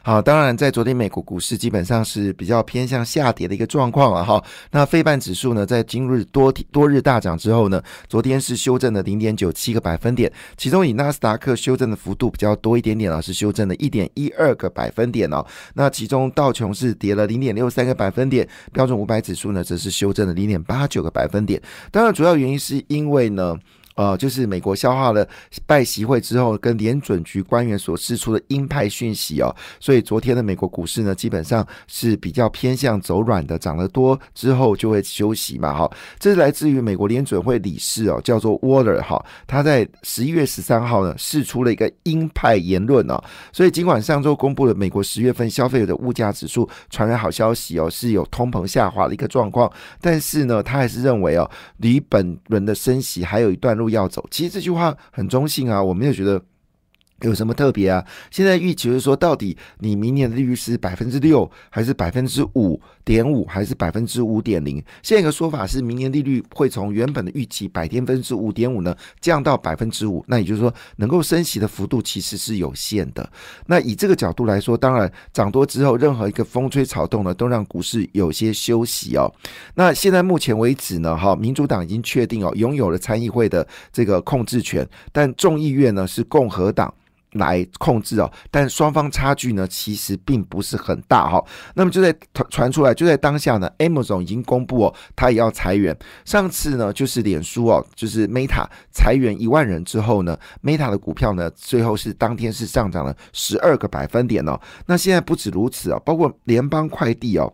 好，当然在昨天美国股市基本上是比较偏向下跌的一个状况啊。哈，那费半指数呢，在今日多多日大涨之后呢，昨天是修正了零点九七个百分点，其中以纳斯达克修正的幅度比较多一点点啊，是修正了一点一二个百分点哦。那其中道琼是跌了零点六三个百分点，标准五百指数呢则是修正了零点八九个百分点。当然，主要原因是因为呢。呃，就是美国消化了拜习会之后，跟联准局官员所释出的鹰派讯息哦，所以昨天的美国股市呢，基本上是比较偏向走软的，涨得多之后就会休息嘛，哈，这是来自于美国联准会理事哦，叫做 Waller 哈，他在十一月十三号呢释出了一个鹰派言论哦，所以尽管上周公布了美国十月份消费者的物价指数传来好消息哦，是有通膨下滑的一个状况，但是呢，他还是认为哦，离本轮的升息还有一段路。不要走，其实这句话很中性啊，我没有觉得有什么特别啊。现在预期是说，到底你明年的利率是百分之六，还是百分之五？点五还是百分之五点零？现在一个说法是，明年利率会从原本的预期百天分之五点五呢降到百分之五。那也就是说，能够升息的幅度其实是有限的。那以这个角度来说，当然涨多之后，任何一个风吹草动呢，都让股市有些休息哦。那现在目前为止呢，哈，民主党已经确定哦，拥有了参议会的这个控制权，但众议院呢是共和党。来控制哦，但双方差距呢，其实并不是很大哈。那么就在传出来，就在当下呢，Amazon 已经公布哦，他也要裁员。上次呢，就是脸书哦，就是 Meta 裁员一万人之后呢，Meta 的股票呢，最后是当天是上涨了十二个百分点哦。那现在不止如此哦，包括联邦快递哦，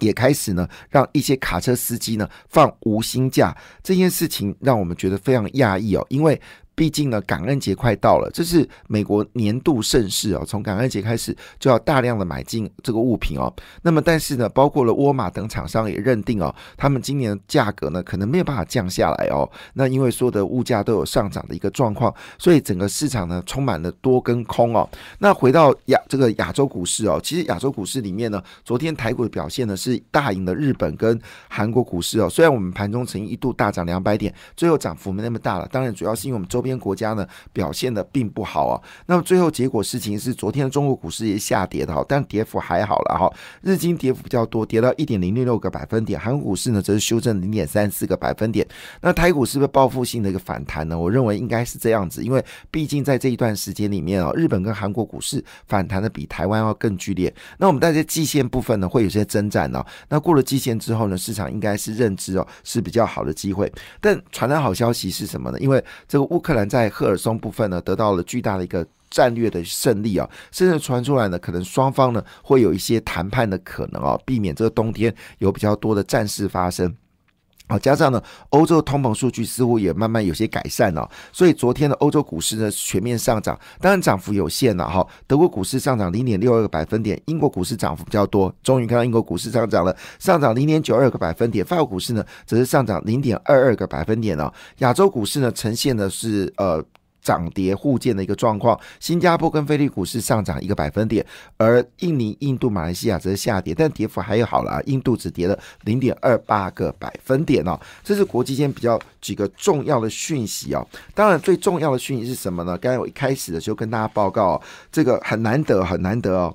也开始呢，让一些卡车司机呢放无薪假。这件事情让我们觉得非常讶异哦，因为。毕竟呢，感恩节快到了，这是美国年度盛事哦。从感恩节开始，就要大量的买进这个物品哦。那么，但是呢，包括了沃尔玛等厂商也认定哦，他们今年的价格呢，可能没有办法降下来哦。那因为所有的物价都有上涨的一个状况，所以整个市场呢，充满了多跟空哦。那回到亚这个亚洲股市哦，其实亚洲股市里面呢，昨天台股的表现呢，是大赢的日本跟韩国股市哦。虽然我们盘中曾一度大涨两百点，最后涨幅没那么大了。当然，主要是因为我们周。边国家呢表现的并不好啊，那么最后结果事情是昨天的中国股市也下跌的哈，但跌幅还好了哈，日经跌幅比较多，跌到一点零六六个百分点，韩国股市呢则是修正零点三四个百分点，那台股是不是报复性的一个反弹呢？我认为应该是这样子，因为毕竟在这一段时间里面啊，日本跟韩国股市反弹的比台湾要更剧烈，那我们大家季线部分呢会有些增长呢，那过了季线之后呢，市场应该是认知哦是比较好的机会，但传来好消息是什么呢？因为这个乌克兰在赫尔松部分呢，得到了巨大的一个战略的胜利啊，甚至传出来呢，可能双方呢会有一些谈判的可能啊，避免这个冬天有比较多的战事发生。好，加上呢，欧洲通膨数据似乎也慢慢有些改善了，所以昨天的欧洲股市呢全面上涨，当然涨幅有限了哈。德国股市上涨零点六二个百分点，英国股市涨幅比较多，终于看到英国股市上涨了，上涨零点九二个百分点。法国股市呢则是上涨零点二二个百分点哦。亚洲股市呢呈现的是呃。涨跌互见的一个状况，新加坡跟菲律宾股市上涨一个百分点，而印尼、印度、马来西亚则是下跌，但跌幅还有好了啊，印度只跌了零点二八个百分点哦。这是国际间比较几个重要的讯息哦。当然，最重要的讯息是什么呢？刚才我一开始的时候跟大家报告，这个很难得，很难得哦。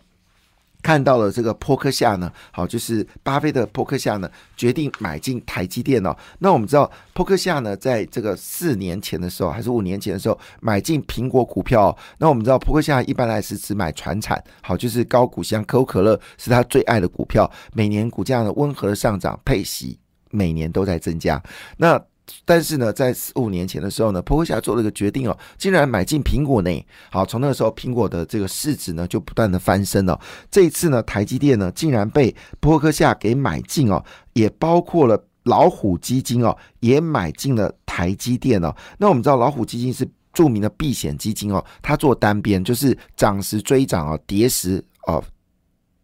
看到了这个波克夏呢，好，就是巴菲特波克夏呢决定买进台积电哦。那我们知道波克夏呢，在这个四年前的时候，还是五年前的时候买进苹果股票。那我们知道波克夏一般来是只买船产，好，就是高股息，可口可乐是他最爱的股票，每年股价呢温和的上涨，配息每年都在增加。那但是呢，在四五年前的时候呢，波克夏做了一个决定哦，竟然买进苹果呢。好，从那个时候，苹果的这个市值呢就不断的翻身了。这一次呢，台积电呢竟然被波克夏给买进哦，也包括了老虎基金哦，也买进了台积电哦。那我们知道，老虎基金是著名的避险基金哦，它做单边就是涨时追涨哦，跌时哦。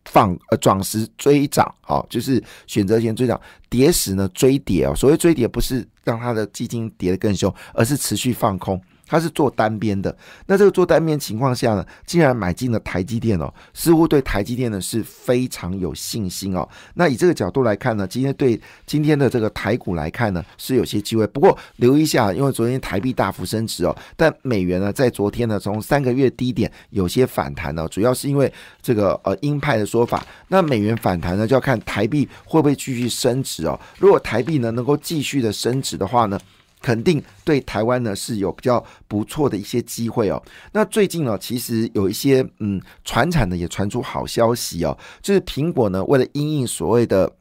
放呃转时追涨，好，就是选择性追涨，跌时呢追跌哦。所谓追跌，不是让它的基金跌得更凶，而是持续放空。它是做单边的。那这个做单边情况下呢，竟然买进了台积电哦，似乎对台积电呢是非常有信心哦。那以这个角度来看呢，今天对今天的这个台股来看呢，是有些机会。不过留意一下，因为昨天台币大幅升值哦，但美元呢在昨天呢从三个月低点有些反弹呢，主要是因为这个呃鹰派的说法。那美元反弹呢，就要看台币会不会继续升值哦。如果台币呢能够继续的升值的话呢？肯定对台湾呢是有比较不错的一些机会哦。那最近呢，其实有一些嗯，传产呢也传出好消息哦，就是苹果呢为了因应所谓的。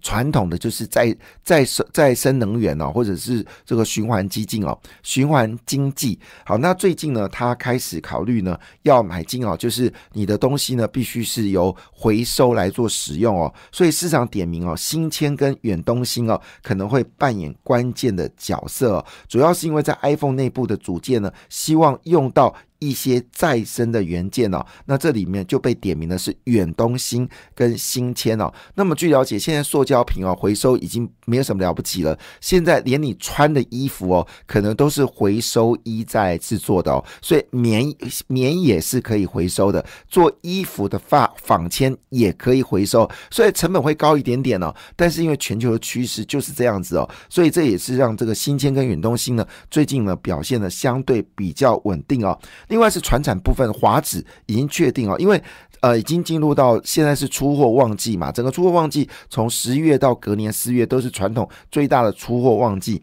传统的就是再再生再生能源哦，或者是这个循环基金哦，循环经济。好，那最近呢，他开始考虑呢，要买进哦，就是你的东西呢，必须是由回收来做使用哦。所以市场点名哦，新签跟远东新哦，可能会扮演关键的角色。主要是因为在 iPhone 内部的组件呢，希望用到。一些再生的元件哦，那这里面就被点名的是远东新跟新签哦。那么据了解，现在塑胶瓶哦回收已经没有什么了不起了。现在连你穿的衣服哦，可能都是回收衣在制作的哦，所以棉棉也是可以回收的，做衣服的发纺纤也可以回收，所以成本会高一点点哦。但是因为全球的趋势就是这样子哦，所以这也是让这个新签跟远东新呢最近呢表现的相对比较稳定哦。另外是船产部分，华指已经确定哦，因为呃已经进入到现在是出货旺季嘛，整个出货旺季从十一月到隔年四月都是传统最大的出货旺季，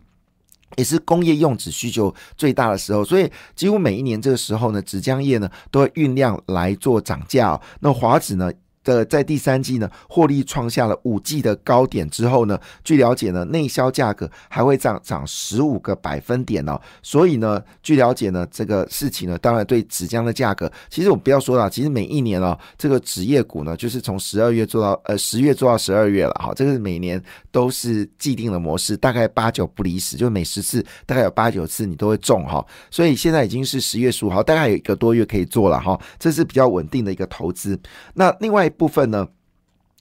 也是工业用纸需求最大的时候，所以几乎每一年这个时候呢，纸浆业呢都会酝酿来做涨价。那华纸呢？的在第三季呢，获利创下了五季的高点之后呢，据了解呢，内销价格还会涨涨十五个百分点哦。所以呢，据了解呢，这个事情呢，当然对纸浆的价格，其实我们不要说了，其实每一年哦，这个纸业股呢，就是从十二月做到呃十月做到十二月了哈，这个是每年都是既定的模式，大概八九不离十，就每十次大概有八九次你都会中哈。所以现在已经是十月十五号，大概有一个多月可以做了哈，这是比较稳定的一个投资。那另外。部分呢？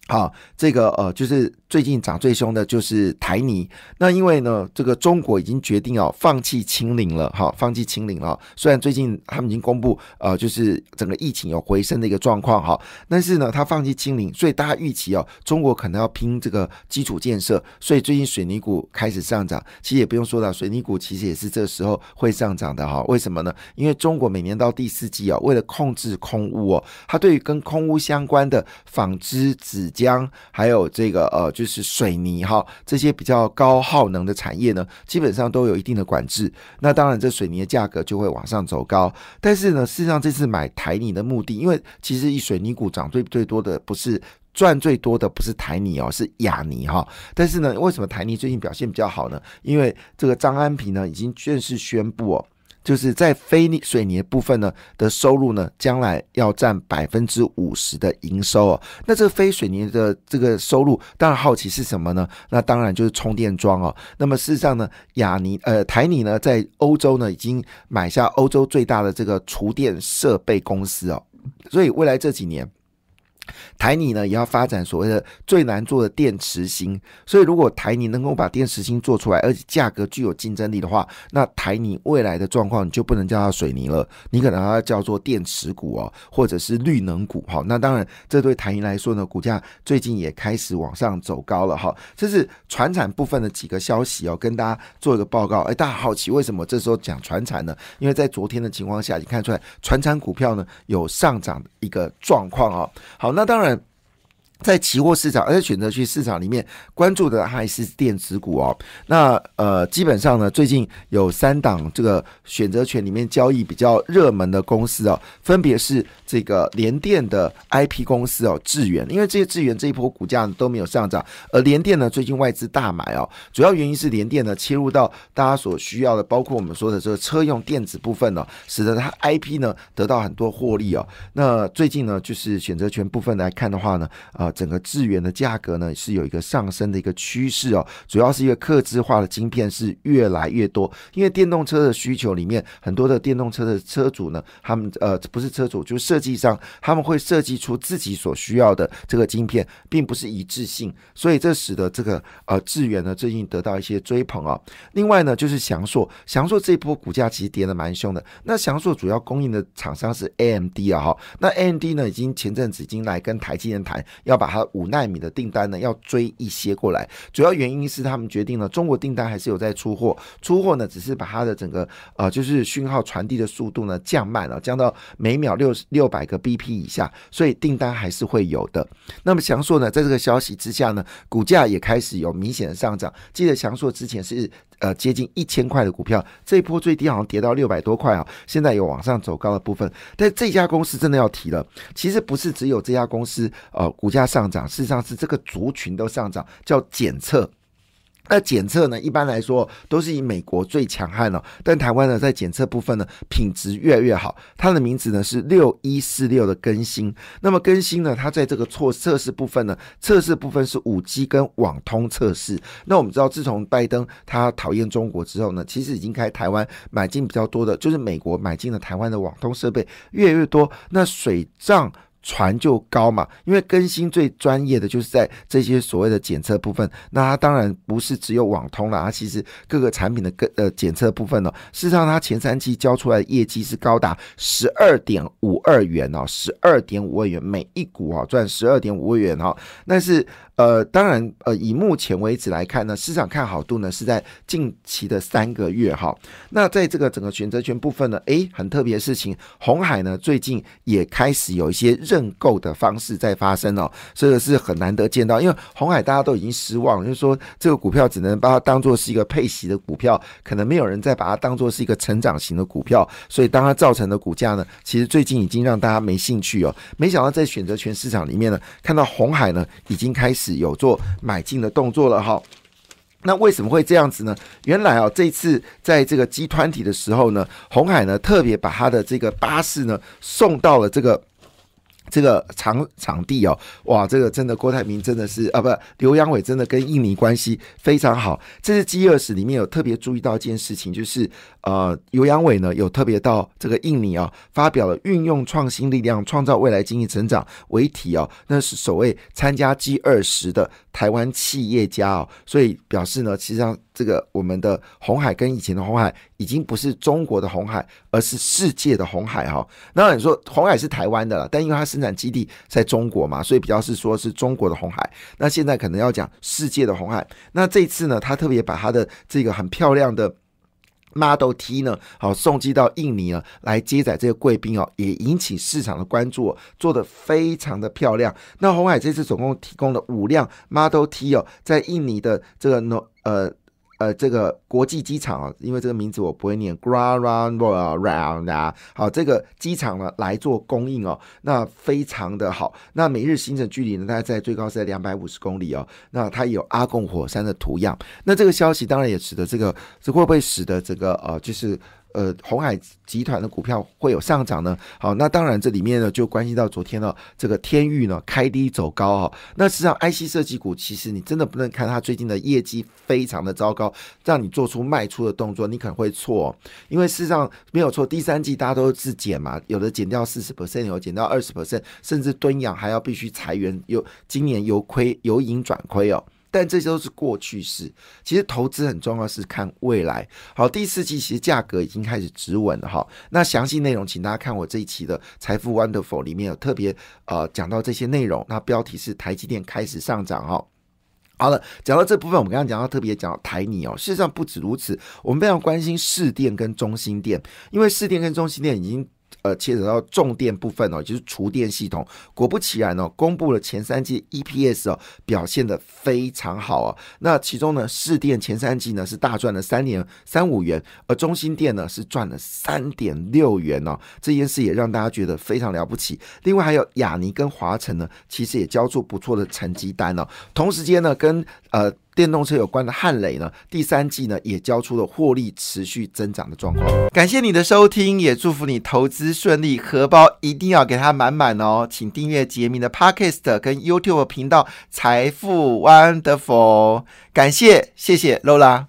好，这个呃，就是最近涨最凶的就是台泥。那因为呢，这个中国已经决定哦，放弃清零了，哈，放弃清零了。虽然最近他们已经公布，呃，就是整个疫情有回升的一个状况，哈，但是呢，他放弃清零，所以大家预期哦，中国可能要拼这个基础建设，所以最近水泥股开始上涨。其实也不用说了，水泥股其实也是这时候会上涨的，哈。为什么呢？因为中国每年到第四季哦，为了控制空污哦，它对于跟空污相关的纺织纸。浆还有这个呃，就就是水泥哈，这些比较高耗能的产业呢，基本上都有一定的管制。那当然，这水泥的价格就会往上走高。但是呢，事实上这次买台泥的目的，因为其实以水泥股涨最最多的不是赚最多的不是台泥哦，是亚泥哈。但是呢，为什么台泥最近表现比较好呢？因为这个张安平呢已经正式宣布哦。就是在非水泥部分呢的收入呢，将来要占百分之五十的营收哦。那这个非水泥的这个收入，当然好奇是什么呢？那当然就是充电桩哦。那么事实上呢，亚尼呃台泥呢，在欧洲呢已经买下欧洲最大的这个厨电设备公司哦，所以未来这几年。台泥呢也要发展所谓的最难做的电池芯，所以如果台泥能够把电池芯做出来，而且价格具有竞争力的话，那台泥未来的状况你就不能叫它水泥了，你可能要叫做电池股哦，或者是绿能股哈。那当然，这对台泥来说呢，股价最近也开始往上走高了哈。这是船产部分的几个消息哦，跟大家做一个报告。哎，大家好奇为什么这时候讲船产呢？因为在昨天的情况下，你看出来船产股票呢有上涨的一个状况哦。好。那当然。在期货市场，而且选择去市场里面关注的还是电子股哦。那呃，基本上呢，最近有三档这个选择权里面交易比较热门的公司哦，分别是这个联电的 IP 公司哦，智源。因为这些智源这一波股价都没有上涨，而联电呢，最近外资大买哦，主要原因是联电呢切入到大家所需要的，包括我们说的这个车用电子部分呢，使得它 IP 呢得到很多获利哦。那最近呢，就是选择权部分来看的话呢，啊。整个智源的价格呢是有一个上升的一个趋势哦，主要是因为刻制化的晶片是越来越多，因为电动车的需求里面很多的电动车的车主呢，他们呃不是车主，就是设计商，他们会设计出自己所需要的这个晶片，并不是一致性，所以这使得这个呃智源呢最近得到一些追捧啊。另外呢就是翔硕，翔硕这一波股价其实跌的蛮凶的。那翔硕主要供应的厂商是 AMD 啊哈，那 AMD 呢已经前阵子已经来跟台积电谈，要要把它五纳米的订单呢要追一些过来，主要原因是他们决定了中国订单还是有在出货，出货呢只是把它的整个呃就是讯号传递的速度呢降慢了，降到每秒六六百个 BP 以下，所以订单还是会有的。那么翔硕呢，在这个消息之下呢，股价也开始有明显的上涨。记得翔硕之前是呃接近一千块的股票，这一波最低好像跌到六百多块啊，现在有往上走高的部分。但这家公司真的要提了，其实不是只有这家公司呃股价上涨，事实上是这个族群都上涨，叫检测。那检测呢？一般来说都是以美国最强悍了，但台湾呢，在检测部分呢，品质越来越好。它的名字呢是六一四六的更新。那么更新呢，它在这个测测试部分呢，测试部分是五 G 跟网通测试。那我们知道，自从拜登他讨厌中国之后呢，其实已经开台湾买进比较多的，就是美国买进了台湾的网通设备越来越多。那水账。船就高嘛，因为更新最专业的就是在这些所谓的检测部分，那它当然不是只有网通了，它其实各个产品的各呃检测部分呢，事实上它前三期交出来的业绩是高达十二点五二元哦，十二点五二元每一股啊赚十二点五二元哈，但是。呃，当然，呃，以目前为止来看呢，市场看好度呢是在近期的三个月哈。那在这个整个选择权部分呢，诶，很特别的事情，红海呢最近也开始有一些认购的方式在发生哦，这个是很难得见到，因为红海大家都已经失望，就是说这个股票只能把它当做是一个配息的股票，可能没有人再把它当做是一个成长型的股票，所以当它造成的股价呢，其实最近已经让大家没兴趣哦。没想到在选择权市场里面呢，看到红海呢已经开始。有做买进的动作了哈，那为什么会这样子呢？原来啊，这次在这个集团体的时候呢，红海呢特别把他的这个巴士呢送到了这个。这个场场地哦，哇，这个真的郭台铭真的是啊，不，刘阳伟真的跟印尼关系非常好。这是 G 二十里面有特别注意到一件事情，就是呃，刘阳伟呢有特别到这个印尼啊，发表了运用创新力量创造未来经济成长为题哦，那是首位参加 G 二十的台湾企业家哦，所以表示呢，实际上。这个我们的红海跟以前的红海已经不是中国的红海，而是世界的红海哈。那你说红海是台湾的了，但因为它是生产基地在中国嘛，所以比较是说是中国的红海。那现在可能要讲世界的红海。那这次呢，他特别把他的这个很漂亮的 Model T 呢，好送寄到印尼啊，来接载这个贵宾哦，也引起市场的关注，做的非常的漂亮。那红海这次总共提供了五辆 Model T 哦，在印尼的这个 no 呃。呃，这个国际机场啊，因为这个名字我不会念，Ground 啊，好，这个机场呢来做供应哦，那非常的好。那每日行程距离呢，大概在最高是在两百五十公里哦。那它有阿贡火山的图样，那这个消息当然也使得这个，这会不会使得这个呃，就是。呃，红海集团的股票会有上涨呢？好，那当然这里面呢就关系到昨天呢这个天域呢开低走高哈。那实际上 IC 设计股其实你真的不能看它最近的业绩非常的糟糕，让你做出卖出的动作，你可能会错，因为事实上没有错，第三季大家都是减嘛，有的减掉四十 percent，有减掉二十 percent，甚至蹲养还要必须裁员，有今年由亏由盈转亏哦。但这些都是过去式，其实投资很重要是看未来。好，第四季其实价格已经开始止稳了哈。那详细内容，请大家看我这一期的《财富 Wonderful》里面有特别呃讲到这些内容。那标题是台积电开始上涨哈。好了，讲到这部分，我们刚刚讲到特别讲到台泥哦。事实上不止如此，我们非常关心市电跟中心电，因为市电跟中心电已经。呃，牵扯到重电部分哦，就是厨电系统。果不其然哦，公布了前三季 EPS 哦，表现的非常好啊。那其中呢，市电前三季呢是大赚了三点三五元，而中心电呢是赚了三点六元哦。这件事也让大家觉得非常了不起。另外还有亚尼跟华晨呢，其实也交出不错的成绩单哦。同时间呢，跟呃。电动车有关的汉雷呢，第三季呢也交出了获利持续增长的状况。感谢你的收听，也祝福你投资顺利，荷包一定要给它满满哦。请订阅杰明的 Podcast 跟 YouTube 频道财富 Wonderful，感谢谢谢 Lola。